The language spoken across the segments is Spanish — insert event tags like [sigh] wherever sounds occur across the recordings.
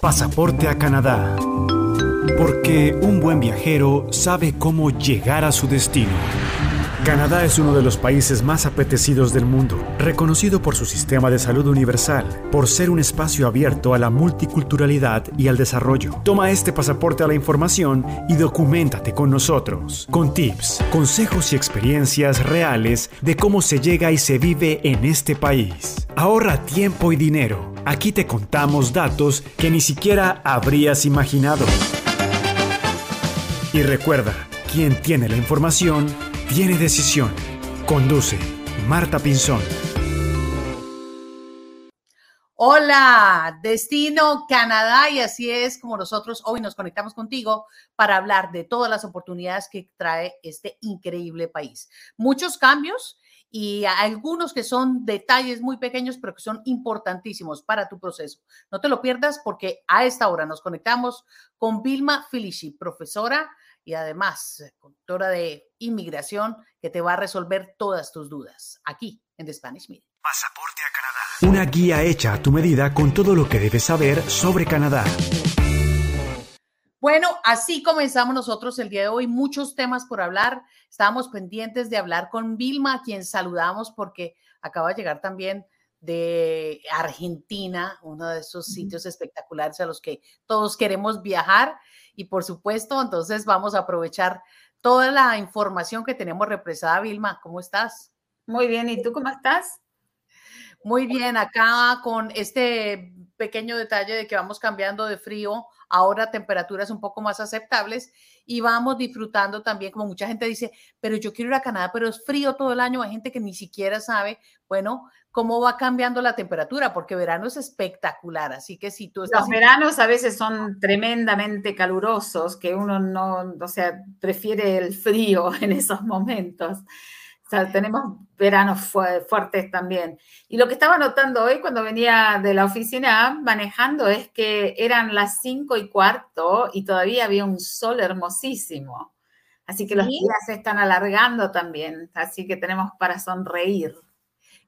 Pasaporte a Canadá. Porque un buen viajero sabe cómo llegar a su destino. Canadá es uno de los países más apetecidos del mundo, reconocido por su sistema de salud universal, por ser un espacio abierto a la multiculturalidad y al desarrollo. Toma este pasaporte a la información y documentate con nosotros, con tips, consejos y experiencias reales de cómo se llega y se vive en este país. Ahorra tiempo y dinero. Aquí te contamos datos que ni siquiera habrías imaginado. Y recuerda, quien tiene la información, tiene decisión. Conduce Marta Pinzón. Hola, Destino Canadá y así es como nosotros hoy nos conectamos contigo para hablar de todas las oportunidades que trae este increíble país. Muchos cambios y algunos que son detalles muy pequeños, pero que son importantísimos para tu proceso. No te lo pierdas porque a esta hora nos conectamos con Vilma Felici, profesora y además eh, conductora de inmigración que te va a resolver todas tus dudas aquí en The Spanish Media. Pasaporte a Canadá. Una guía hecha a tu medida con todo lo que debes saber sobre Canadá. Bueno, así comenzamos nosotros el día de hoy. Muchos temas por hablar. Estábamos pendientes de hablar con Vilma, a quien saludamos porque acaba de llegar también de Argentina, uno de esos sitios espectaculares a los que todos queremos viajar. Y por supuesto, entonces vamos a aprovechar toda la información que tenemos represada. Vilma, ¿cómo estás? Muy bien, ¿y tú cómo estás? Muy bien, acá con este pequeño detalle de que vamos cambiando de frío ahora temperaturas un poco más aceptables y vamos disfrutando también, como mucha gente dice, pero yo quiero ir a Canadá, pero es frío todo el año, hay gente que ni siquiera sabe, bueno, cómo va cambiando la temperatura, porque verano es espectacular, así que si tú estás... Los veranos a veces son tremendamente calurosos, que uno no, o sea, prefiere el frío [laughs] en esos momentos. O sea, tenemos veranos fuertes también. Y lo que estaba notando hoy cuando venía de la oficina manejando es que eran las cinco y cuarto y todavía había un sol hermosísimo. Así que los días se están alargando también, así que tenemos para sonreír.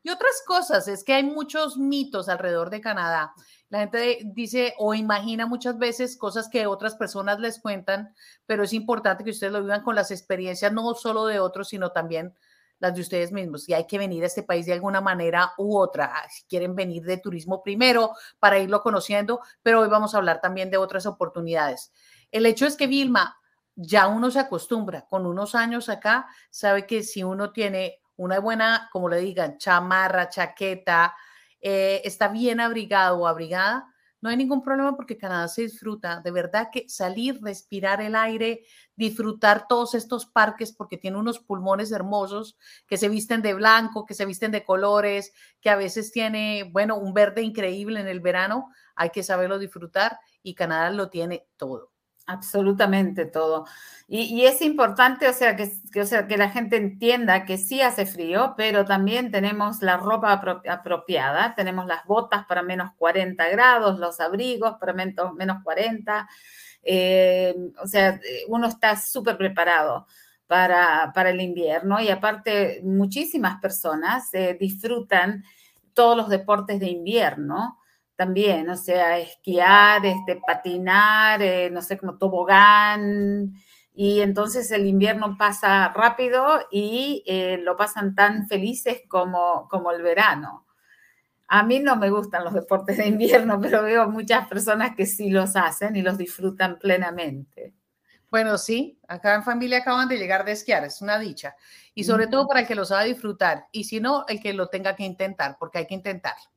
Y otras cosas, es que hay muchos mitos alrededor de Canadá. La gente dice o imagina muchas veces cosas que otras personas les cuentan, pero es importante que ustedes lo vivan con las experiencias no solo de otros, sino también las de ustedes mismos. Y hay que venir a este país de alguna manera u otra. Ah, si quieren venir de turismo primero para irlo conociendo, pero hoy vamos a hablar también de otras oportunidades. El hecho es que Vilma, ya uno se acostumbra, con unos años acá, sabe que si uno tiene una buena, como le digan, chamarra, chaqueta, eh, está bien abrigado o abrigada, no hay ningún problema porque Canadá se disfruta. De verdad que salir, respirar el aire, disfrutar todos estos parques porque tiene unos pulmones hermosos que se visten de blanco, que se visten de colores, que a veces tiene, bueno, un verde increíble en el verano. Hay que saberlo disfrutar y Canadá lo tiene todo. Absolutamente todo. Y, es importante, o sea, que, o sea, que la gente entienda que sí hace frío, pero también tenemos la ropa apropiada, tenemos las botas para menos 40 grados, los abrigos para menos, menos 40. Eh, o sea, uno está súper preparado para, para, el invierno y aparte muchísimas personas eh, disfrutan todos los deportes de invierno también, o sea, esquiar, este, patinar, eh, no sé, como tobogán, y entonces el invierno pasa rápido y eh, lo pasan tan felices como, como el verano. A mí no me gustan los deportes de invierno, [laughs] pero veo muchas personas que sí los hacen y los disfrutan plenamente. Bueno, sí, acá en familia acaban de llegar de esquiar, es una dicha. Y sobre todo para el que lo sabe disfrutar. Y si no, el que lo tenga que intentar, porque hay que intentarlo.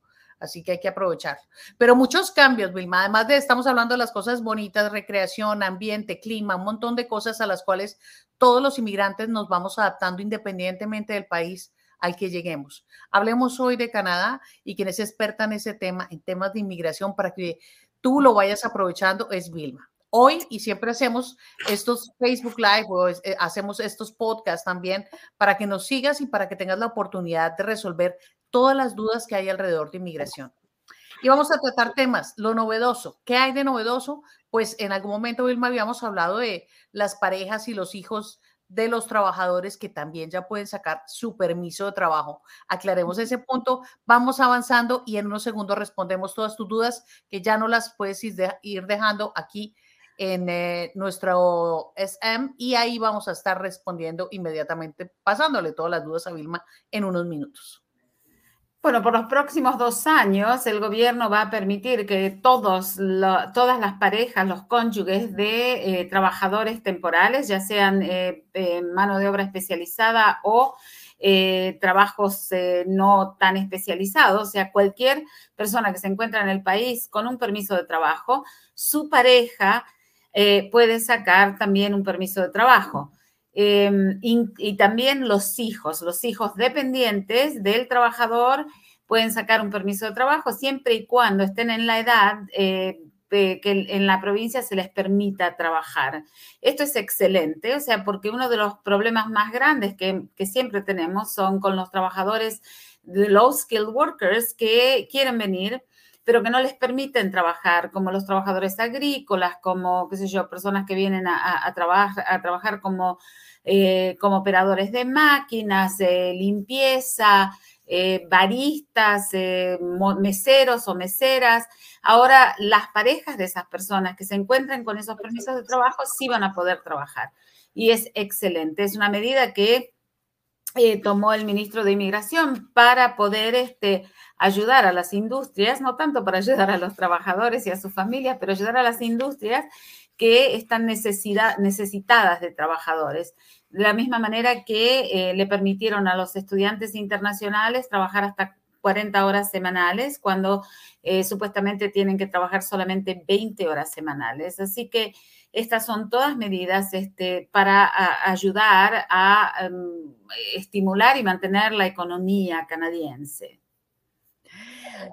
Así que hay que aprovechar. Pero muchos cambios, Vilma. Además de, estamos hablando de las cosas bonitas, recreación, ambiente, clima, un montón de cosas a las cuales todos los inmigrantes nos vamos adaptando independientemente del país al que lleguemos. Hablemos hoy de Canadá y quien es experta en ese tema, en temas de inmigración, para que tú lo vayas aprovechando, es Vilma. Hoy y siempre hacemos estos Facebook Live o eh, hacemos estos podcasts también para que nos sigas y para que tengas la oportunidad de resolver todas las dudas que hay alrededor de inmigración. Y vamos a tratar temas, lo novedoso. ¿Qué hay de novedoso? Pues en algún momento, Vilma, habíamos hablado de las parejas y los hijos de los trabajadores que también ya pueden sacar su permiso de trabajo. Aclaremos ese punto, vamos avanzando y en unos segundos respondemos todas tus dudas que ya no las puedes ir dejando aquí en eh, nuestro SM y ahí vamos a estar respondiendo inmediatamente, pasándole todas las dudas a Vilma en unos minutos. Bueno, por los próximos dos años el gobierno va a permitir que todos todas las parejas, los cónyuges de eh, trabajadores temporales, ya sean eh, mano de obra especializada o eh, trabajos no tan especializados, o sea, cualquier persona que se encuentra en el país con un permiso de trabajo, su pareja puede sacar también un permiso de trabajo. Em, y, también los hijos, los hijos dependientes del trabajador pueden sacar un permiso de trabajo siempre y cuando estén en la edad eh, que en la provincia se les permita trabajar. Esto es excelente, o sea, porque uno de los problemas más grandes que, siempre tenemos son con los trabajadores de low skilled workers que quieren venir pero que no les permiten trabajar, como los trabajadores agrícolas, como, qué sé yo, personas que vienen a, trabajar, a trabajar como, eh, como operadores de máquinas, limpieza, eh, baristas, eh, meseros o meseras. Ahora, las parejas de esas personas que se encuentran con esos permisos de trabajo sí van a poder trabajar. Y es excelente. Es una medida que tomó el ministro de Inmigración para poder este, ayudar a las industrias, no tanto para ayudar a los trabajadores y a sus familias, pero ayudar a las industrias que están necesitadas de trabajadores. De la misma manera que eh, le permitieron a los estudiantes internacionales trabajar hasta 40 horas semanales, cuando eh, supuestamente tienen que trabajar solamente 20 horas semanales. Así que estas son todas medidas este, para ayudar a em, estimular y mantener la economía canadiense.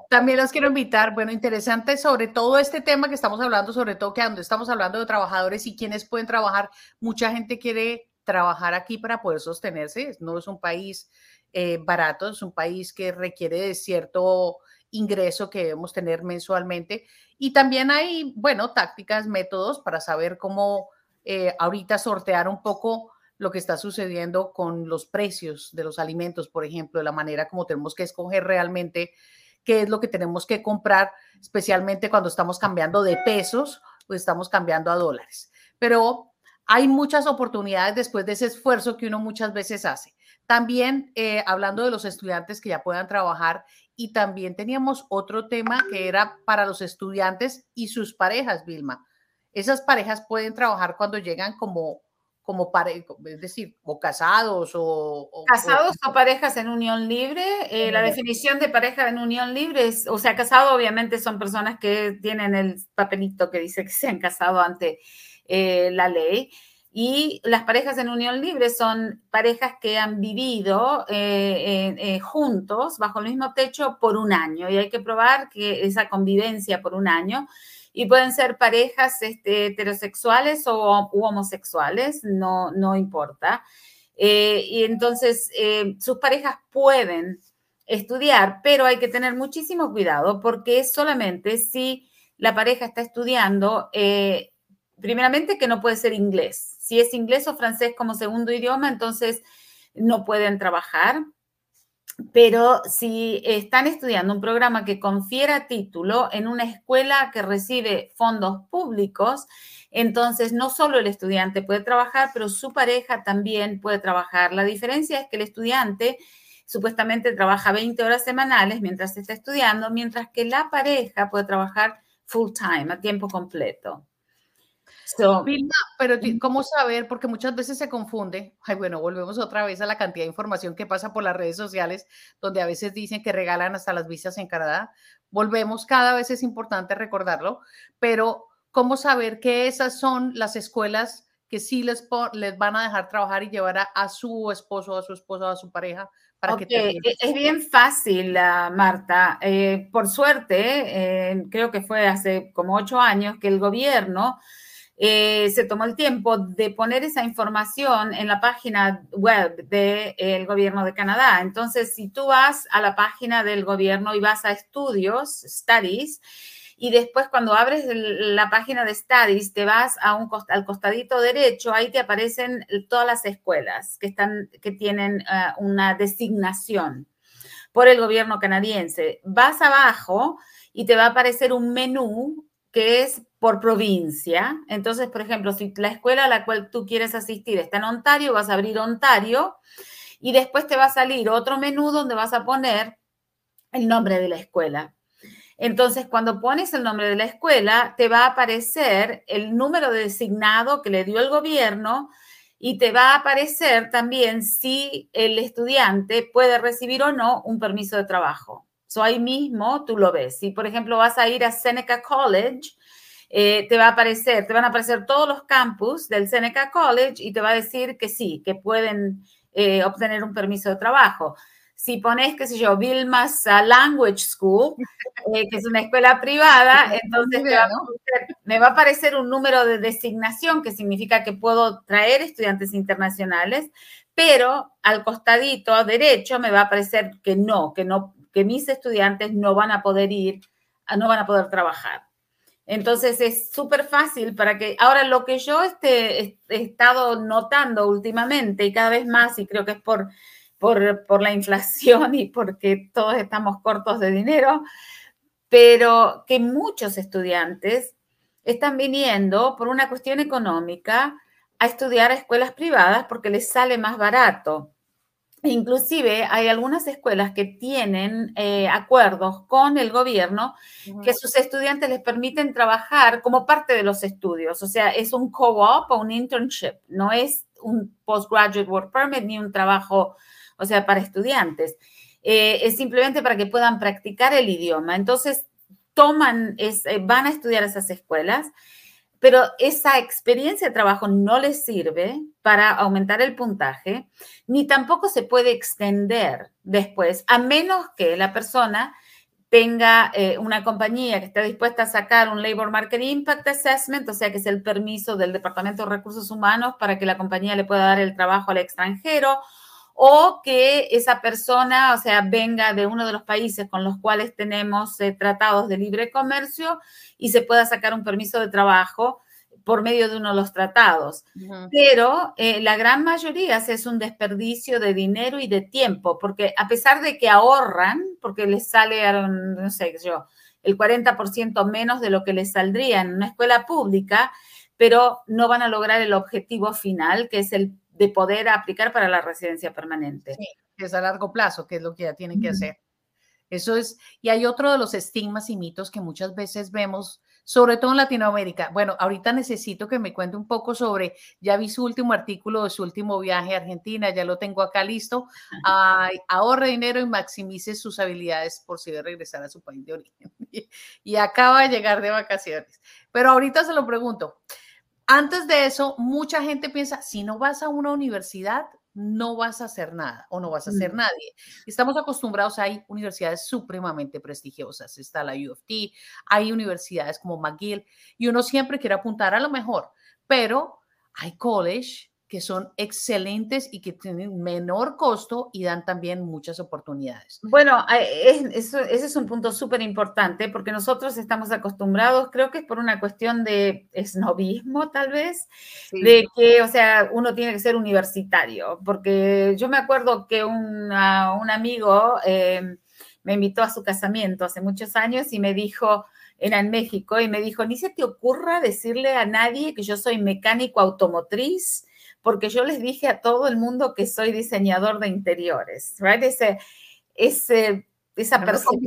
También los quiero invitar, bueno, interesante sobre todo este tema que estamos hablando, sobre todo que cuando estamos hablando de trabajadores y quienes pueden trabajar, mucha gente quiere trabajar aquí para poder sostenerse, no es un país eh, barato, es un país que requiere de cierto ingreso que debemos tener mensualmente y también hay, bueno, tácticas, métodos para saber cómo eh, ahorita sortear un poco lo que está sucediendo con los precios de los alimentos, por ejemplo, la manera como tenemos que escoger realmente qué es lo que tenemos que comprar, especialmente cuando estamos cambiando de pesos o estamos cambiando a dólares. Pero hay muchas oportunidades después de ese esfuerzo que uno muchas veces hace. También eh, hablando de los estudiantes que ya puedan trabajar y también teníamos otro tema que era para los estudiantes y sus parejas, Vilma. Esas parejas pueden trabajar cuando llegan como como pareja, es decir, o casados o... casados o, parejas en unión libre. Eh, la definición de pareja en unión libre es, o sea, casado obviamente son personas que tienen el papelito que dice que se han casado ante eh, la ley. Y las parejas en unión libre son parejas que han vivido eh, juntos bajo el mismo techo por un año y hay que probar que esa convivencia por un año y pueden ser parejas este, heterosexuales o homosexuales, no, no importa. Eh, y entonces eh, sus parejas pueden estudiar, pero hay que tener muchísimo cuidado porque solamente si la pareja está estudiando, eh, primeramente que no puede ser inglés. Si es inglés o francés como segundo idioma, entonces no pueden trabajar pero si están estudiando un programa que confiera título en una escuela que recibe fondos públicos, entonces no solo el estudiante puede trabajar, pero su pareja también puede trabajar. La diferencia es que el estudiante supuestamente trabaja 20 horas semanales mientras está estudiando, mientras que la pareja puede trabajar full time, a tiempo completo pero ¿cómo saber? Porque muchas veces se confunde. Ay, bueno, volvemos otra vez a la cantidad de información que pasa por las redes sociales, donde a veces dicen que regalan hasta las visas en Canadá. Volvemos, cada vez es importante recordarlo, pero ¿cómo saber que esas son las escuelas que sí les, les van a dejar trabajar y llevar a, su esposo, a su esposo, a su pareja? Para que e, es bien fácil, ah, Marta. Eh, por suerte, eh, creo que fue hace como ocho años que el gobierno eh, se tomó el tiempo de poner esa información en la página web del gobierno de Canadá. Entonces, si tú vas a la página del gobierno y vas a estudios, studies, y después cuando abres la página de Studies, te vas a un al costadito derecho, ahí te aparecen todas las escuelas que, están, que tienen ah, una designación por el gobierno canadiense. Vas abajo y te va a aparecer un menú que es por provincia. Entonces, por ejemplo, si la escuela a la cual tú quieres asistir está en Ontario, vas a abrir Ontario y después te va a salir otro menú donde vas a poner el nombre de la escuela. Entonces, cuando pones el nombre de la escuela, te va a aparecer el número de designado que le dio el gobierno y te va a aparecer también si el estudiante puede recibir o no un permiso de trabajo. So, ahí mismo tú lo ves. Si, por ejemplo, vas a ir a Seneca College, eh, te va a aparecer, te van a aparecer todos los campus del Seneca College y te va a decir que sí, que pueden eh, obtener un permiso de trabajo si pones, qué sé yo, Vilma's Language School, eh, que es una escuela privada, [laughs] entonces me va, a aparecer un número de designación, que significa que puedo traer estudiantes internacionales, pero al costadito derecho me va a aparecer que no, que no, que mis estudiantes no van a poder ir, no van a poder trabajar. Entonces es súper fácil para que, ahora lo que yo este, he estado notando últimamente y cada vez más, y creo que es por por, la inflación [laughs] y porque todos estamos cortos de dinero, pero que muchos estudiantes están viniendo por una cuestión económica a estudiar a escuelas privadas porque les sale más barato. Inclusive hay algunas escuelas que tienen eh, acuerdos con el gobierno que sus estudiantes les permiten trabajar como parte de los estudios. O sea, es un co-op o un internship, no es un postgraduate work permit ni un trabajo o sea, para estudiantes. Eh, es simplemente para que puedan practicar el idioma. Entonces, toman, eh, van a estudiar esas escuelas, pero esa experiencia de trabajo no les sirve para aumentar el puntaje, ni tampoco se puede extender después, a menos que la persona tenga eh, una compañía que esté dispuesta a sacar un Labor Market Impact Assessment, o sea, que es el permiso del Departamento de Recursos Humanos para que la compañía le pueda dar el trabajo al extranjero, o que esa persona, o sea, venga de uno de los países con los cuales tenemos eh, tratados de libre comercio y se pueda sacar un permiso de trabajo por medio de uno de los tratados. Pero eh, la gran mayoría es un desperdicio de dinero y de tiempo, porque a pesar de que ahorran, porque les sale, no sé yo, el 40% menos de lo que les saldría en una escuela pública, pero no van a lograr el objetivo final, que es el de poder aplicar para la residencia permanente. Sí, es a largo plazo, que es lo que ya tienen que hacer. Eso es, y hay otro de los estigmas y mitos que muchas veces vemos, sobre todo en Latinoamérica. Bueno, ahorita necesito que me cuente un poco sobre, ya vi su último artículo de su último viaje a Argentina, ya lo tengo acá listo. ahorre dinero y maximice sus habilidades por si debe regresar a su país de origen. [laughs] y acaba de llegar de vacaciones. Pero ahorita se lo pregunto. Antes de eso, mucha gente piensa, si no vas a una universidad, no vas a hacer nada o no vas a ser nadie. Estamos acostumbrados, hay universidades supremamente prestigiosas, está la U of T, hay universidades como McGill y uno siempre quiere apuntar a lo mejor, pero hay college que son excelentes y que tienen menor costo y dan también muchas oportunidades. Bueno, ese es un punto súper importante porque nosotros estamos acostumbrados, creo que es por una cuestión de esnovismo tal vez, de que, o sea, uno tiene que ser universitario, porque yo me acuerdo que un, un amigo em, me invitó a su casamiento hace muchos años y me dijo, era en México, y me dijo, ni se te ocurra decirle a nadie que yo soy mecánico automotriz porque yo les dije a todo el mundo que soy diseñador de interiores, right? Ese, ese, esa percepción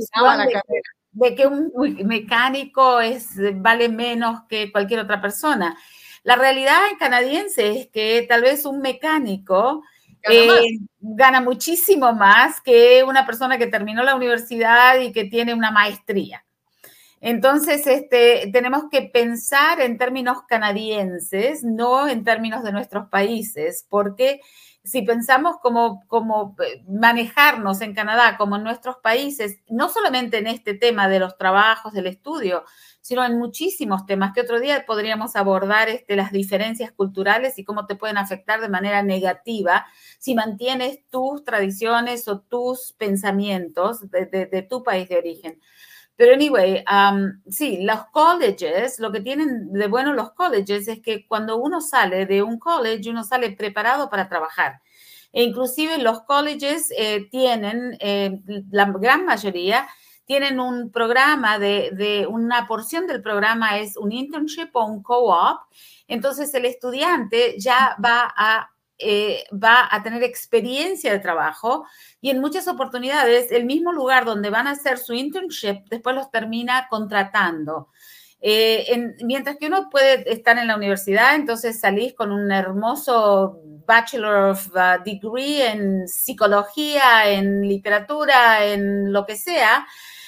de, que un mecánico es, vale menos que cualquier otra persona. La realidad canadiense es que tal vez un mecánico gana, eh, muchísimo más que una persona que terminó la universidad y que tiene una maestría. Entonces, este, tenemos que pensar en términos canadienses, no en términos de nuestros países, porque si pensamos como, como eh, manejarnos en Canadá como en nuestros países, no solamente en este tema de los trabajos, del estudio, sino en muchísimos temas que otro día podríamos abordar este, las diferencias culturales y cómo te pueden afectar de manera negativa si mantienes tus tradiciones o tus pensamientos de tu país de origen. Pero anyway, um, sí, los colleges, lo que tienen de bueno los colleges es que cuando uno sale de un college, uno sale preparado para trabajar. E inclusive los colleges eh, tienen, eh, la gran mayoría, tienen un programa de, de, una porción del programa es un internship o un co-op. Entonces el estudiante ya va a eh, va a tener experiencia de trabajo y en muchas oportunidades el mismo lugar donde van a hacer su internship después los termina contratando. Eh, mientras que uno puede estar en la universidad, entonces salís con un hermoso Bachelor of uh, Degree en psicología, en literatura, en lo que sea,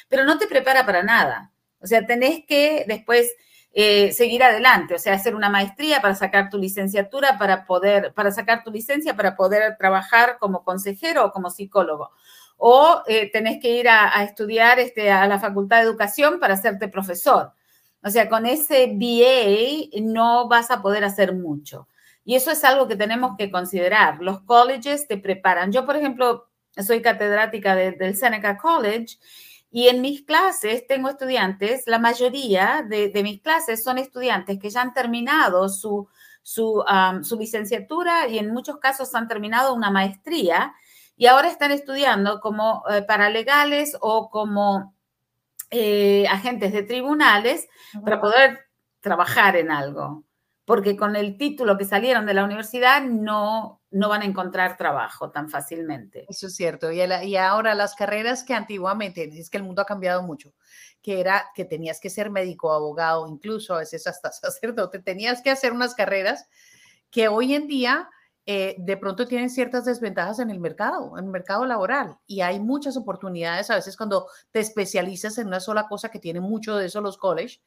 pero no te prepara para nada. O sea, tenés que después eh, seguir adelante, o sea, hacer una maestría para sacar tu licenciatura, para poder, para sacar tu licencia, para poder trabajar como consejero o como psicólogo. O eh, tenés que ir a, estudiar este, a la Facultad de Educación para hacerte profesor. O sea, con ese BA no vas a poder hacer mucho. Y eso es algo que tenemos que considerar. Los colleges te preparan. Yo, por ejemplo, soy catedrática del Seneca College y en mis clases tengo estudiantes, la mayoría de, mis clases son estudiantes que ya han terminado su, su, licenciatura y en muchos casos han terminado una maestría y ahora están estudiando como eh, paralegales o como eh, agentes de tribunales para poder trabajar en algo, porque con el título que salieron de la universidad no, no van a encontrar trabajo tan fácilmente. Eso es cierto. Y, ahora las carreras que antiguamente, es que el mundo ha cambiado mucho, que era que tenías que ser médico, abogado, incluso a veces hasta [laughs] sacerdote, tenías que hacer unas carreras que hoy en día eh, de pronto tienen ciertas desventajas en el mercado, en el mercado laboral. Y hay muchas oportunidades a veces cuando te especializas en una sola cosa que tiene mucho de eso los college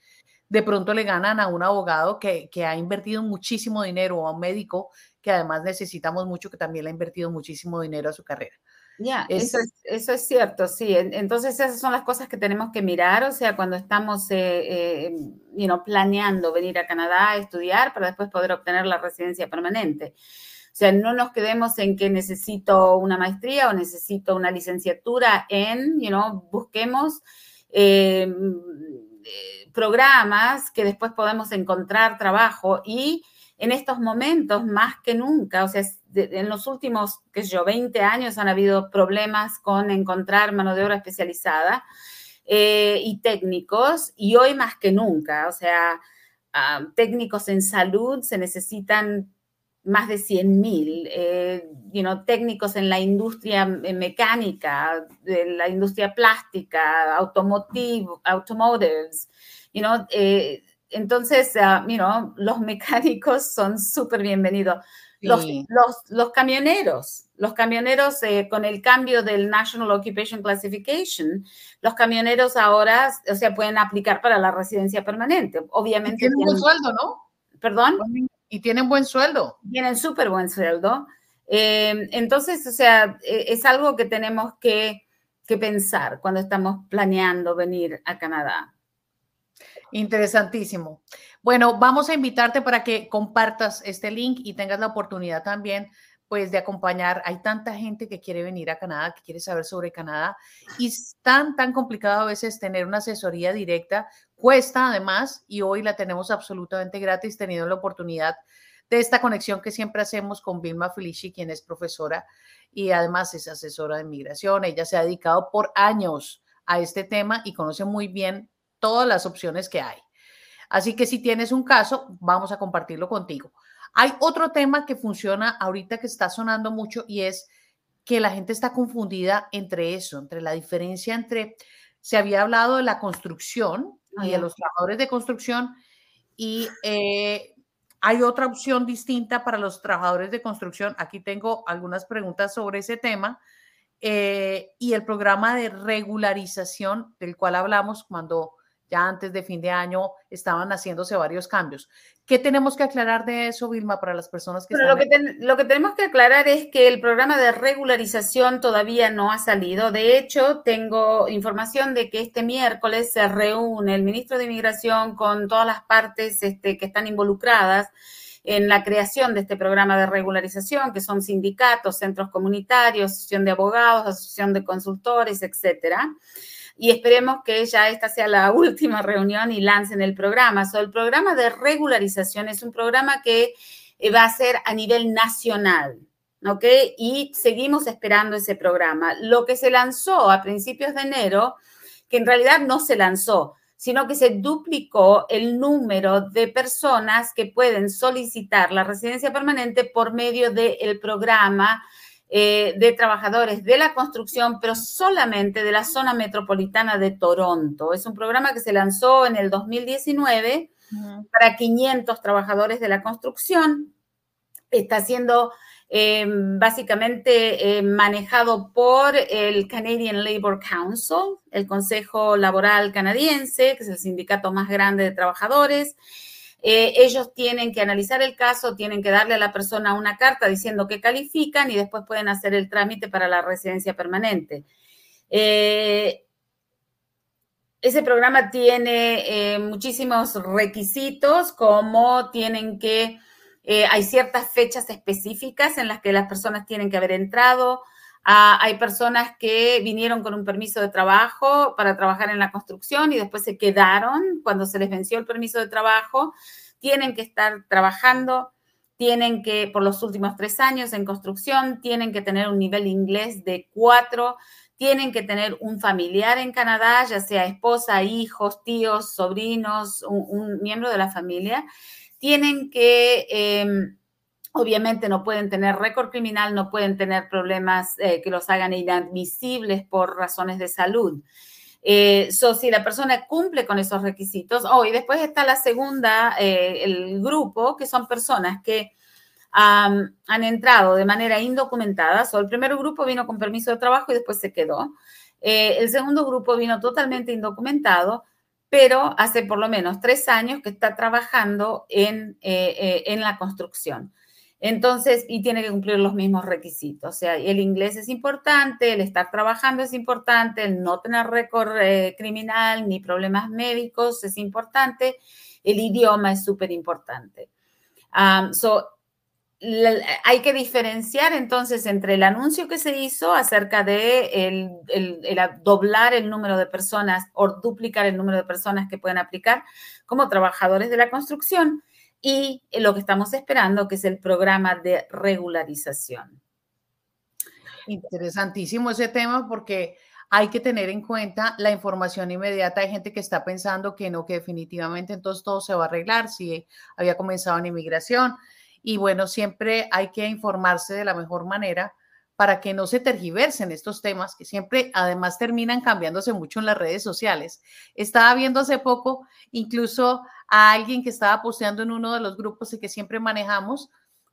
de pronto le ganan a un abogado que, que, ha invertido muchísimo dinero o a un médico que además necesitamos mucho, que también le ha invertido muchísimo dinero a su carrera. Ya, eso, es, eso es cierto, sí. Entonces esas son las cosas que tenemos que mirar, o sea, cuando estamos eh, eh, planeando venir a Canadá a estudiar para después poder obtener la residencia permanente. O sea, no nos quedemos en que necesito una maestría o necesito una licenciatura en, you know, busquemos eh, programas que después podemos encontrar trabajo y en estos momentos más que nunca, o sea, en los últimos, qué sé yo, 20 años han habido problemas con encontrar mano de obra especializada eh, y técnicos, y hoy más que nunca, o sea, ah, técnicos en salud se necesitan más de 100 mil, eh, técnicos en la industria mecánica, de la industria plástica, automotive, automotives, you know, eh, entonces, uh, los mecánicos son súper bienvenidos. Los, los, camioneros, los camioneros eh, con el cambio del National Occupation Classification, los camioneros ahora, o sea, pueden aplicar para la residencia permanente. Obviamente. tienen, buen sueldo, ¿no? Perdón. Y tienen buen sueldo. Tienen súper buen sueldo. Eh, entonces, o sea, e, es algo que tenemos que, que pensar cuando estamos planeando venir a Canadá. Interesantísimo. Bueno, vamos a invitarte para que compartas este link y tengas la oportunidad también pues de acompañar. Hay tanta gente que quiere venir a Canadá, que quiere saber sobre Canadá y es tan, tan complicado a veces tener una asesoría directa. Cuesta además y hoy la tenemos absolutamente gratis teniendo la oportunidad de esta conexión que siempre hacemos con Vilma Felici, quien es profesora y además es asesora de inmigración. Ella se ha dedicado por años a este tema y conoce muy bien todas las opciones que hay. Así que si tienes un caso, vamos a compartirlo contigo. Hay otro tema que funciona ahorita que está sonando mucho y es que la gente está confundida entre eso, entre la diferencia entre, se había hablado de la construcción y de los trabajadores de construcción y eh, hay otra opción distinta para los trabajadores de construcción. Aquí tengo algunas preguntas sobre ese tema. Eh, y el programa de regularización del cual hablamos cuando ya antes de fin de año estaban haciéndose varios cambios. ¿Qué tenemos que aclarar de eso, Vilma, para las personas que Lo que, lo que tenemos que aclarar es que el programa de regularización todavía no ha salido. De hecho, tengo información de que este miércoles se reúne el ministro de Inmigración con todas las partes este, que están involucradas en la creación de este programa de regularización, que son sindicatos, centros comunitarios, asociación de abogados, asociación de consultores, etcétera y esperemos que ya esta sea la [laughs] última reunión y lancen el programa. So, el programa de regularización es un programa que eh, va a ser a nivel nacional. ¿Ok? Y seguimos esperando ese programa. Lo que se lanzó a principios de enero, que en realidad no se lanzó, sino que se duplicó el número de personas que pueden solicitar la residencia permanente por medio del programa eh, de trabajadores de la construcción, pero solamente de la zona metropolitana de Toronto. Es un programa que se lanzó en el 2019 para 500 trabajadores de la construcción. Está siendo eh, básicamente eh, manejado por el Canadian Labour Council, el Consejo Laboral Canadiense, que es el sindicato más grande de trabajadores. Eh, ellos tienen que analizar el caso, tienen que darle a la persona una carta diciendo que califican y después pueden hacer el trámite para la residencia permanente. ese programa tiene muchísimos requisitos, como tienen que eh, hay ciertas fechas específicas en las que las personas tienen que haber entrado. Ah, hay personas que vinieron con un permiso de trabajo para trabajar en la construcción y después se quedaron cuando se les venció el permiso de trabajo. Tienen que estar trabajando, tienen que, por los últimos tres años en construcción, tienen que tener un nivel inglés de cuatro, tienen que tener un familiar en Canadá, ya sea esposa, hijos, tíos, sobrinos, un miembro de la familia tienen que, em, obviamente no pueden tener récord criminal, no pueden tener problemas eh, que los hagan inadmisibles por razones de salud. Eh, si la persona cumple con esos requisitos, oh, y después está la segunda, eh, el grupo, que son personas que han entrado de manera indocumentada. So, el primer grupo vino con permiso de trabajo y después se quedó. el segundo grupo vino totalmente indocumentado pero hace por lo menos tres años que está trabajando en, en la construcción. Entonces, y tiene que cumplir los mismos requisitos. O sea, el inglés es importante, el estar trabajando es importante, el no tener récord eh, criminal ni problemas médicos es importante, el idioma es súper importante. Um, hay que diferenciar entonces entre el anuncio que se hizo acerca de el, doblar el número de personas o duplicar el número de personas que pueden aplicar como trabajadores de la construcción y lo que estamos esperando, que es el programa de regularización. Interesantísimo ese tema porque hay que tener en cuenta la información inmediata. Hay gente que está pensando que no, que definitivamente entonces todo se va a arreglar si había comenzado en inmigración y bueno, siempre hay que informarse de la mejor manera para que no se tergiversen estos temas que siempre además terminan cambiándose mucho en las redes sociales. Estaba viendo hace poco incluso a alguien que estaba posteando en uno de los grupos que siempre manejamos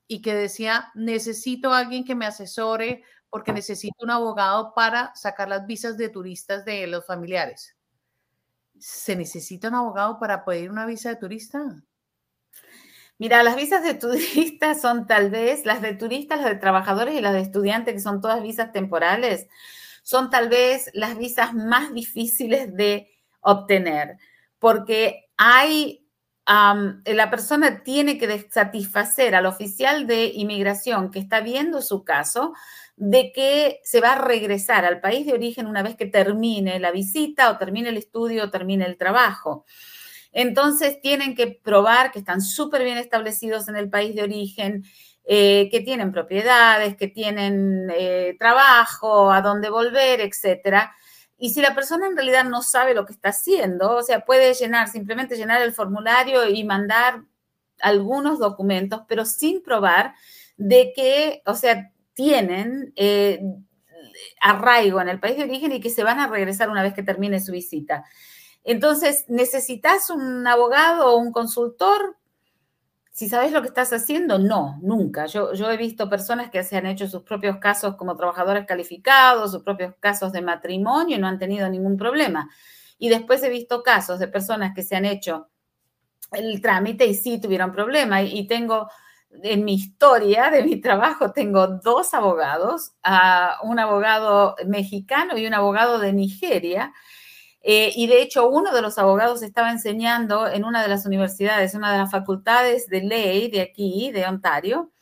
y que decía, necesito a alguien que me asesore porque necesito un abogado para sacar las visas de turistas de los familiares. ¿Se necesita un abogado para pedir una visa de turista? Mira, las visas de turistas son tal vez, las de turistas, las de trabajadores y las de estudiantes, que son todas visas temporales, son tal vez las visas más difíciles de obtener, porque hay, la persona tiene que satisfacer al oficial de inmigración que está viendo su caso de que se va a regresar al país de origen una vez que termine la visita o termine el estudio o termine el trabajo. Entonces tienen que probar que están súper bien establecidos en el país de origen, eh, que tienen propiedades, que tienen eh, trabajo, a dónde volver, etcétera. Y si la persona en realidad no sabe lo que está haciendo, o sea, puede llenar, simplemente llenar el formulario y mandar algunos documentos, pero sin probar de que, o sea, tienen eh, arraigo en el país de origen y que se van a regresar una vez que termine su visita. Entonces, ¿necesitas un abogado o un consultor? Si sabes lo que estás haciendo, no, nunca. Yo, he visto personas que se han hecho sus propios casos como trabajadores calificados, sus propios casos de matrimonio y no han tenido ningún problema. Y después he visto casos de personas que se han hecho el trámite y sí tuvieron problema. Y, tengo en mi historia de mi trabajo, tengo dos abogados, un abogado mexicano y un abogado de Nigeria, eh, y de hecho, uno de los abogados estaba enseñando en una de las universidades, una de las facultades de ley de aquí, de Ontario,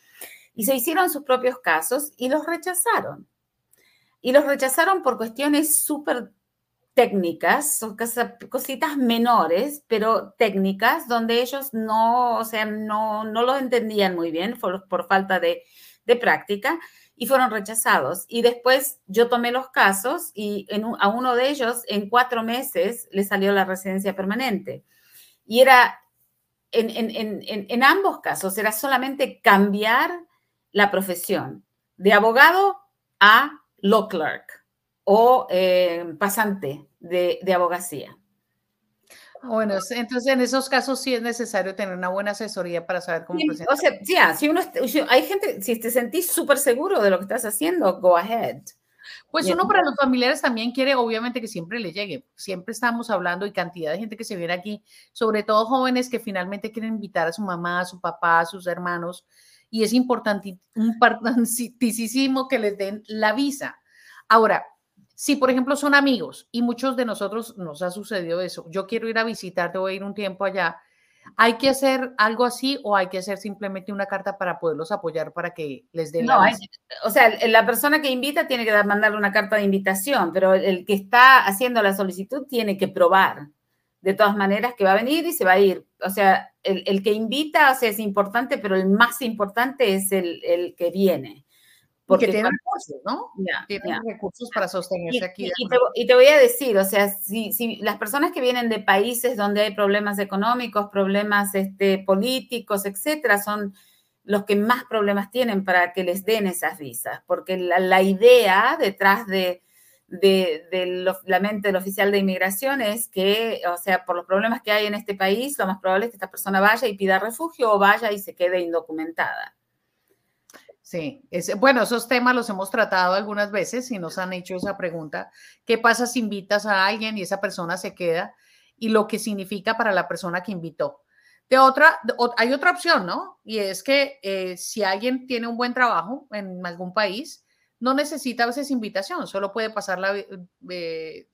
y se hicieron sus propios casos y los rechazaron. Y los rechazaron por cuestiones súper técnicas, son cositas menores, pero técnicas, donde ellos no, o sea, no, no lo entendían muy bien por, por falta de, de, práctica y fueron rechazados. Y después yo tomé los casos y en a uno de ellos en cuatro meses le salió la residencia permanente. Y era, en, en, en, en ambos casos, era solamente cambiar la profesión de abogado a law clerk o eh, pasante de, abogacía. Bueno, entonces en esos casos sí es necesario tener una buena asesoría para saber cómo presentar. O sea, si uno, hay gente, si te sentís súper seguro de lo que estás haciendo, go ahead. Pues uno para los familiares también quiere, obviamente, que siempre le llegue. Siempre estamos hablando y cantidad de gente que se viene aquí, sobre todo jóvenes que finalmente quieren invitar a su mamá, a su papá, a sus hermanos, y es importantísimo [laughs] que les den la visa. Ahora, si, por ejemplo, son amigos y muchos de nosotros nos ha sucedido eso, yo quiero ir a visitarte, voy a ir un tiempo allá, ¿hay que hacer algo así o hay que hacer simplemente una carta para poderlos apoyar para que les den no, la o sea, la persona que invita tiene que mandarle una carta de invitación, pero el que está haciendo la solicitud tiene que probar de todas maneras que va a venir y se va a ir. O sea, el, que invita, o sea, es importante, pero el más importante es el, el que viene. Porque tiene recursos, ¿no? tiene recursos para sostenerse aquí. Y te, voy a decir, o sea, si, si, las personas que vienen de países donde hay problemas económicos, problemas este, políticos, etcétera, son los que más problemas tienen para que les den esas visas, porque la, la idea detrás de, de, de la mente del oficial de inmigración es que, o sea, por los problemas que hay en este país, lo más probable es que esta persona vaya y pida refugio o vaya y se quede indocumentada. Sí, es, bueno, esos temas los hemos tratado algunas veces y nos han hecho esa pregunta. ¿Qué pasa si invitas a alguien y esa persona se queda? Y lo que significa para la persona que invitó. De otra, hay otra opción, ¿no? Y es que eh, si alguien tiene un buen trabajo en algún país, no necesita a veces invitación, solo puede pasar la, eh,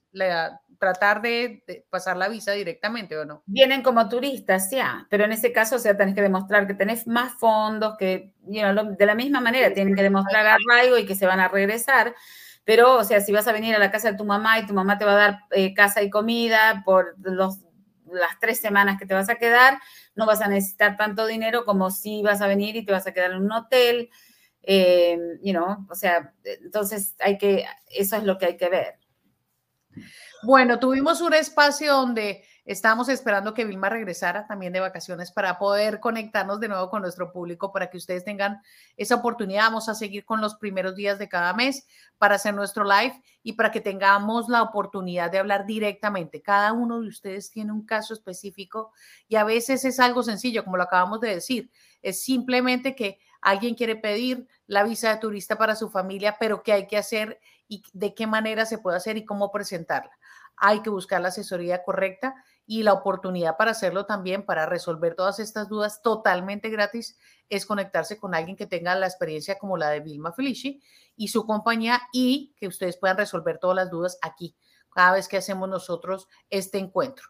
tratar de, pasar la visa directamente o no. Vienen como turistas, ya, pero en ese caso, o sea, tenés que demostrar que tenés más fondos, que de la misma manera tienen que demostrar arraigo y que se van a regresar. Pero, o sea, si vas a venir a la casa de tu mamá y tu mamá te va a dar eh, casa y comida por los, las tres semanas que te vas a quedar, no vas a necesitar tanto dinero como si vas a venir y te vas a quedar en un hotel, eh, you know, o sea, entonces hay que, eso es lo que hay que ver. Bueno, tuvimos un espacio donde estábamos esperando que Vilma regresara también de vacaciones para poder conectarnos de nuevo con nuestro público, para que ustedes tengan esa oportunidad. Vamos a seguir con los primeros días de cada mes para hacer nuestro live y para que tengamos la oportunidad de hablar directamente. Cada uno de ustedes tiene un caso específico y a veces es algo sencillo, como lo acabamos de decir. Es simplemente que alguien quiere pedir la visa de turista para su familia, pero qué hay que hacer y de qué manera se puede hacer y cómo presentarla. Hay que buscar la asesoría correcta y la oportunidad para hacerlo también, para resolver todas estas dudas totalmente gratis, es conectarse con alguien que tenga la experiencia como la de Vilma Felici y su compañía y que ustedes puedan resolver todas las dudas aquí, cada vez que hacemos nosotros este encuentro.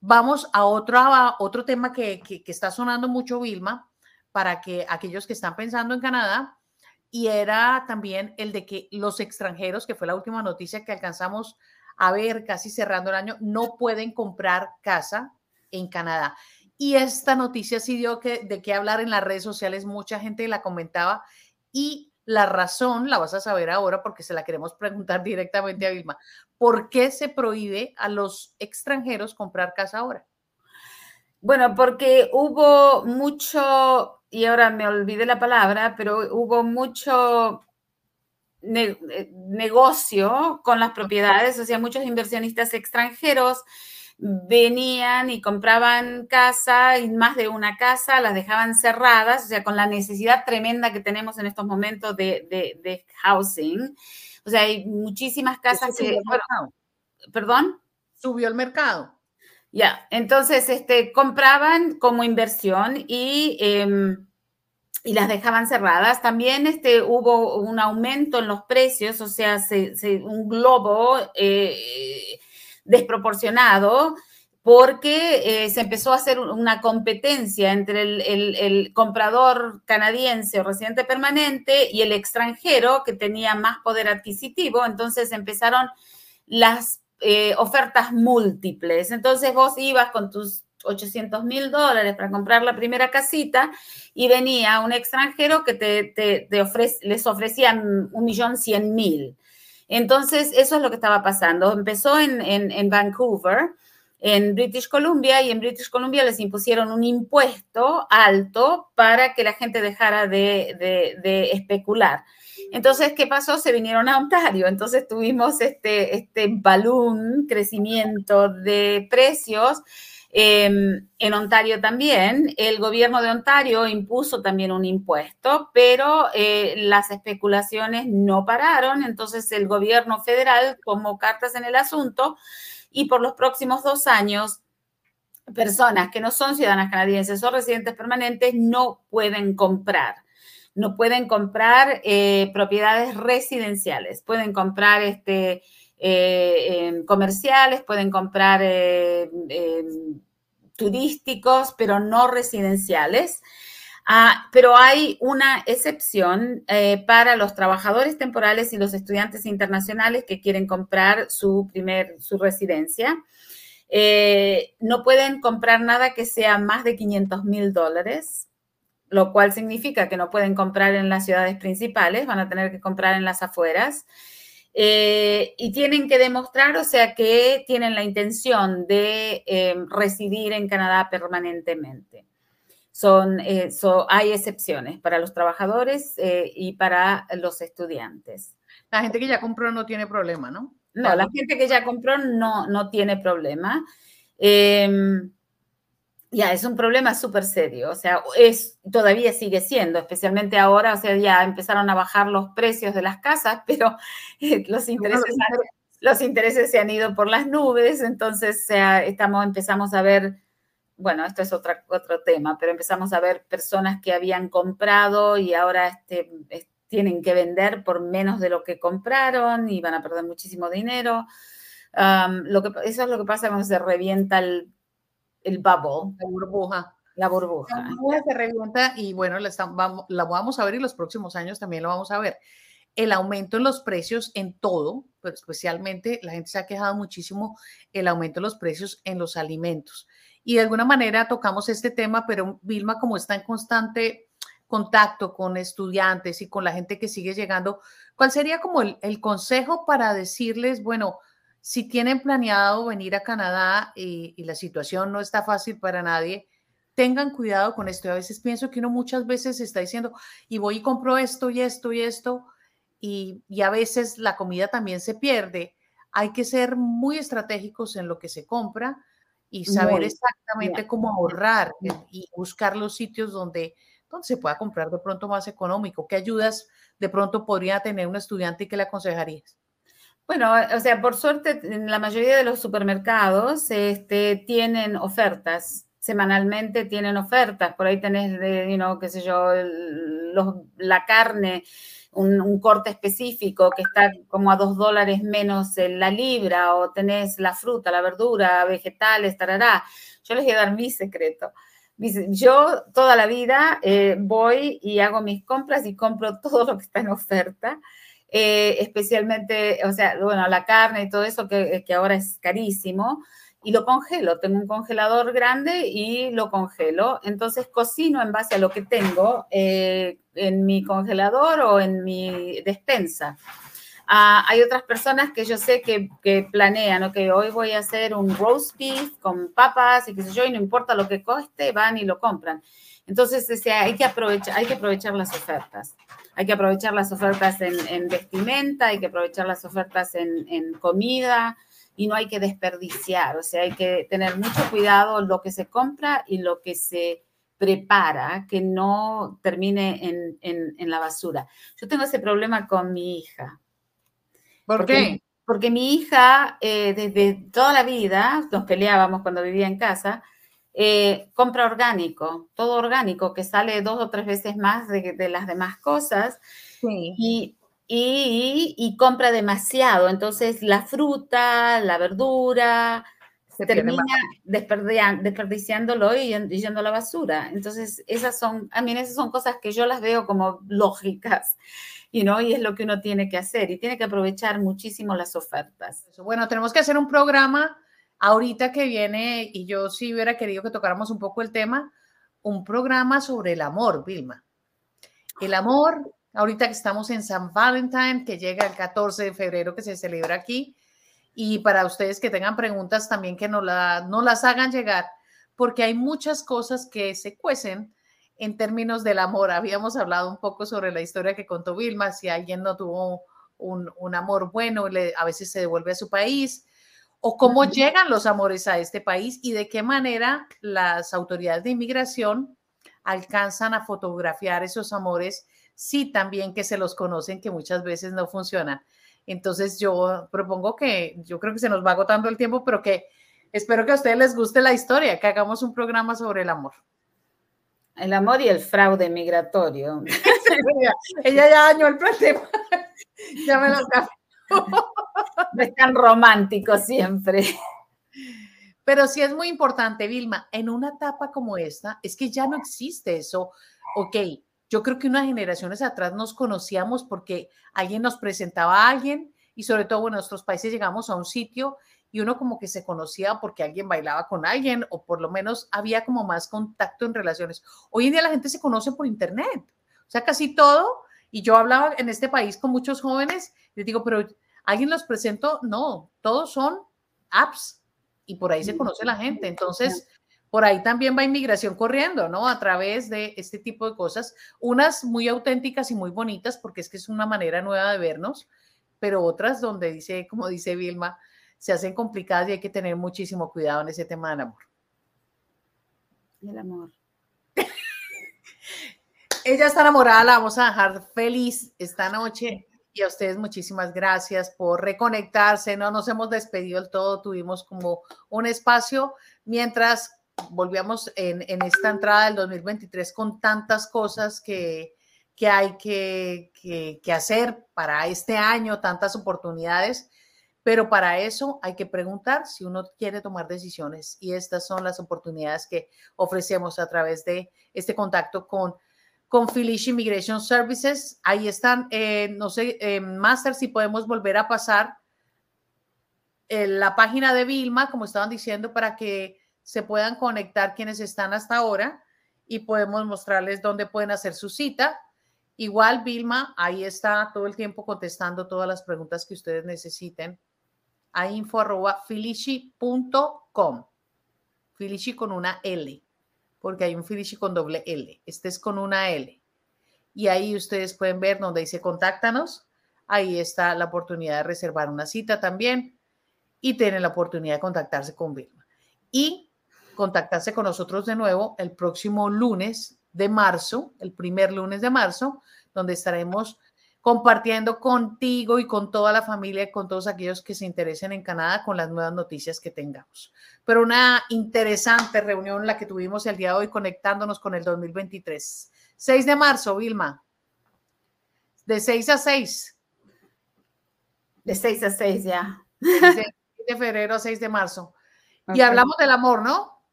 Vamos a otro, otro tema que, que está sonando mucho, Vilma, para que aquellos que están pensando en Canadá, y era también el de que los extranjeros, que fue la última noticia que alcanzamos a ver casi cerrando el año, no pueden comprar casa en Canadá. Y esta noticia sí dio que, de qué hablar en las redes sociales, mucha gente la comentaba y la razón la vas a saber ahora porque se la queremos preguntar [laughs] directamente a Vilma. ¿Por qué se prohíbe a los extranjeros comprar casa ahora? Bueno, porque hubo mucho y ahora me olvidé la palabra, pero hubo mucho eh, negocio con las propiedades, o sea, muchos inversionistas extranjeros venían y compraban casa y más de una casa, las dejaban cerradas, o sea, con la necesidad tremenda que tenemos en estos momentos de, de, housing. O sea, hay muchísimas casas que... ¿Perdón? Subió el mercado. Ya, entonces este, compraban como inversión y, em, y las dejaban cerradas. También este, hubo un aumento en los precios, o sea, un globo eh, desproporcionado porque eh, se empezó a hacer una competencia entre el, comprador canadiense o residente permanente y el extranjero que tenía más poder adquisitivo. Entonces empezaron las eh, ofertas múltiples. Entonces vos ibas con tus 800 mil dólares para comprar la primera casita y venía un extranjero que te, les ofrecían un millón cien mil. Entonces, eso es lo que estaba pasando. Empezó en, en, Vancouver, en British Columbia, y en British Columbia les impusieron un impuesto alto para que la gente dejara de, de especular. Entonces, ¿qué pasó? Se vinieron a Ontario. Entonces tuvimos este, este crecimiento de precios Em, en Ontario también, el gobierno de Ontario impuso también un impuesto, pero eh, las especulaciones no pararon, entonces el gobierno federal tomó cartas en el asunto y por los próximos dos años personas que no son ciudadanas canadienses o residentes permanentes no pueden comprar. No pueden comprar eh, propiedades residenciales, pueden comprar este, eh, comerciales, pueden comprar eh, em, turísticos, pero no residenciales. Ah, pero hay una excepción para los trabajadores temporales y los estudiantes internacionales que quieren comprar su primer, su residencia. no pueden comprar nada que sea más de 500 mil dólares, lo cual significa que no pueden comprar en las ciudades principales, van a tener que comprar en las afueras. Eh, y tienen que demostrar, o sea, que tienen la intención de em, residir en Canadá permanentemente. Son, eh, hay excepciones para los trabajadores eh, y para los estudiantes. La gente que ya compró no tiene problema, ¿no? No, la gente que ya compró no, no tiene problema. Em, ya, es un problema súper serio, o sea, es, todavía sigue siendo, especialmente ahora, o sea, ya empezaron a bajar los precios de las casas, [laughs] pero eh, los, intereses, los intereses se han ido por las nubes, entonces estamos, empezamos a ver, bueno, esto es otra, otro tema, pero empezamos a ver personas que habían comprado y ahora este, tienen que vender por menos de lo que compraron y van a perder muchísimo dinero. lo que, eso es lo que pasa cuando se revienta el el bubble. La burbuja. La burbuja. La burbuja se revienta y bueno, la, vamos, la vamos a ver y los próximos años también lo vamos a ver. El aumento en los precios en todo, pero especialmente la gente se ha quejado muchísimo el aumento de los precios en los alimentos. Y de alguna manera tocamos este tema, pero Vilma, como está en constante contacto con estudiantes y con la gente que sigue llegando, ¿cuál sería como el, el consejo para decirles, bueno, si tienen planeado venir a Canadá y, la situación no está fácil para nadie, tengan cuidado con esto. A veces pienso que uno muchas veces está diciendo, y voy y compro esto y esto y esto, y, a veces la comida también se pierde. Hay que ser muy estratégicos en lo que se compra y saber exactamente cómo ahorrar y buscar los sitios donde, donde se pueda comprar de pronto más económico. ¿Qué ayudas de pronto podría tener un estudiante y qué le aconsejarías? Bueno, o sea, por suerte, en la mayoría de los supermercados este, tienen ofertas. Semanalmente tienen ofertas. Por ahí tenés, de, you qué sé yo, la carne, un, corte específico que está como a dos dólares menos en la libra, o tenés la fruta, la verdura, vegetales, tarará. Yo les voy a dar mi secreto. Yo toda la vida eh, voy y hago mis compras y compro [laughs] todo lo que está en oferta. Eh, especialmente, o sea, bueno, la carne y todo eso que, que, ahora es carísimo, y lo congelo. Tengo un congelador grande y lo congelo. Entonces cocino en base a lo que tengo eh, en mi congelador o en mi despensa. Ah, hay otras personas que yo sé que, que planean, ok, hoy voy a hacer un roast beef con papas y qué sé yo, y no importa lo que coste, van y lo compran. Entonces, hay, que aprovechar, hay que aprovechar las ofertas. Hay que aprovechar las ofertas en, vestimenta, hay que aprovechar las ofertas en, comida y no hay que desperdiciar. O sea, hay que tener mucho cuidado lo que se compra y lo que se prepara, que no termine en, la basura. Yo tengo ese problema con mi hija. ¿Por qué? Porque mi hija, eh, desde toda la vida, nos peleábamos cuando vivía en casa, eh, compra orgánico, todo orgánico, que sale dos o tres veces más de, las demás cosas. Y, y, compra demasiado. Entonces, la fruta, la verdura, se termina desperdiciándolo y, yendo a la basura. Entonces, esas son, a mí esas son cosas que yo las veo como lógicas, y no y es lo que uno tiene que hacer y tiene que aprovechar muchísimo las ofertas. Bueno, tenemos que hacer un programa ahorita que viene, y yo sí hubiera querido que tocáramos un poco el tema, un programa sobre el amor, Vilma. El amor, ahorita que estamos en San Valentín, que llega el 14 de febrero, que se celebra aquí, y para ustedes que tengan preguntas también que no, la, no las hagan llegar, porque hay muchas cosas que se cuecen en términos del amor. Habíamos hablado un poco sobre la historia que contó Vilma, si alguien no tuvo un, un amor bueno, le, a veces se devuelve a su país, o cómo llegan los amores a este país y de qué manera las autoridades de inmigración alcanzan a fotografiar esos amores, sí también que se los conocen, que muchas veces no funcionan. Entonces yo propongo que, yo creo que se nos va agotando el tiempo, pero que espero que a ustedes les guste la historia, que hagamos un programa sobre el amor. El amor y el fraude migratorio. [laughs] ella, ya dañó el problema. [laughs] ya me lo [laughs] No es tan romántico siempre. Pero sí es muy importante, Vilma, en una etapa como esta, es que ya no existe eso. Ok, yo creo que unas generaciones atrás nos conocíamos porque alguien nos presentaba a alguien y sobre todo en nuestros países llegamos a un sitio y uno como que se conocía porque alguien bailaba con alguien o por lo menos había como más contacto en relaciones. Hoy en día la gente se conoce por internet, o sea, casi todo. Y yo hablaba en este país con muchos jóvenes, les digo, pero ¿alguien los presentó? No, todos son apps y por ahí se conoce la gente. Entonces, por ahí también va inmigración corriendo, ¿no? A través de este tipo de cosas, unas muy auténticas y muy bonitas, porque es que es una manera nueva de vernos, pero otras donde dice, como dice Vilma, se hacen complicadas y hay que tener muchísimo cuidado en ese tema del amor. El amor. [laughs] Ella está enamorada, la vamos a dejar feliz esta noche. Y a ustedes muchísimas gracias por reconectarse. No nos hemos despedido del todo, tuvimos como un espacio mientras volvíamos en, esta entrada del 2023 con tantas cosas que, hay que, que, hacer para este año, tantas oportunidades, pero para eso hay que preguntar si uno quiere tomar decisiones y estas son las oportunidades que ofrecemos a través de este contacto con con Philish Immigration Services. Ahí están, eh, no sé, eh, Master, si podemos volver a pasar eh, la página de Vilma, como estaban diciendo, para que se puedan conectar quienes están hasta ahora y podemos mostrarles dónde pueden hacer su cita. Igual, Vilma, ahí está todo el tiempo contestando todas las preguntas que ustedes necesiten a info arroba filishi.com. Filishi con una L, porque hay un Filishi con doble L. Este es con una L. Y ahí ustedes pueden ver donde dice contáctanos. Ahí está la oportunidad de reservar una cita también y tienen la oportunidad de contactarse con Vilma. Y contactarse con nosotros de nuevo el próximo lunes de marzo, el primer lunes de marzo, donde estaremos compartiendo contigo y con toda la familia, con todos aquellos que se interesen en Canadá con las nuevas noticias que tengamos. Pero una interesante reunión la que tuvimos el día de hoy conectándonos con el 2023. 6 de marzo, Vilma. De 6 a 6. De 6 a 6 ya. De, febrero a 6 de marzo. Y hablamos del amor, ¿no?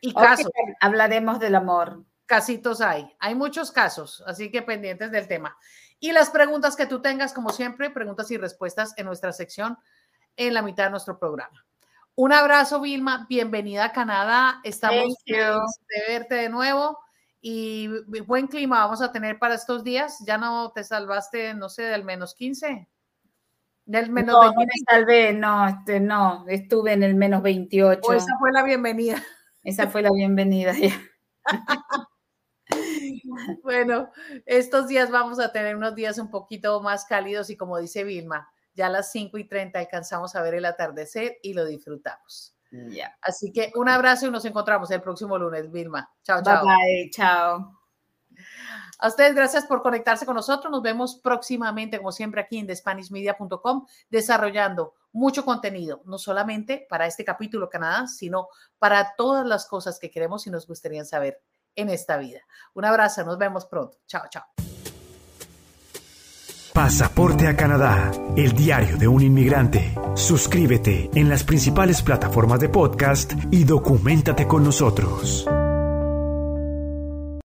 Y casos. hablaremos del amor. Casitos hay. Hay muchos casos, así que pendientes del tema. Y las preguntas que tú tengas, como siempre, preguntas y respuestas en nuestra sección en la mitad de nuestro programa. Un abrazo, Vilma. Bienvenida a Canadá. Estamos felices de verte de nuevo y buen clima vamos a tener para estos días. Ya no te salvaste, no sé, del menos 15. Del menos no, no me salvé, no, este, no, estuve en el menos 28. O esa fue la bienvenida. Esa fue la bienvenida. [laughs] [laughs] bueno, estos días vamos a tener unos días un poquito más cálidos y como dice Vilma, ya a las 5 y 30 alcanzamos a ver el atardecer y lo disfrutamos. Ya. Así que un abrazo y nos encontramos el próximo lunes, Vilma. Chao, chao. Bye, bye, chao. A ustedes, gracias por conectarse con nosotros. Nos vemos próximamente, como siempre, aquí en TheSpanishMedia.com, desarrollando mucho contenido, no solamente para este capítulo Canadá, sino para todas las cosas que queremos y nos gustaría saber en esta vida. Un abrazo, nos vemos pronto. Chao, chao. Pasaporte a Canadá, el diario de un inmigrante. Suscríbete en las principales plataformas de podcast y documentate con nosotros.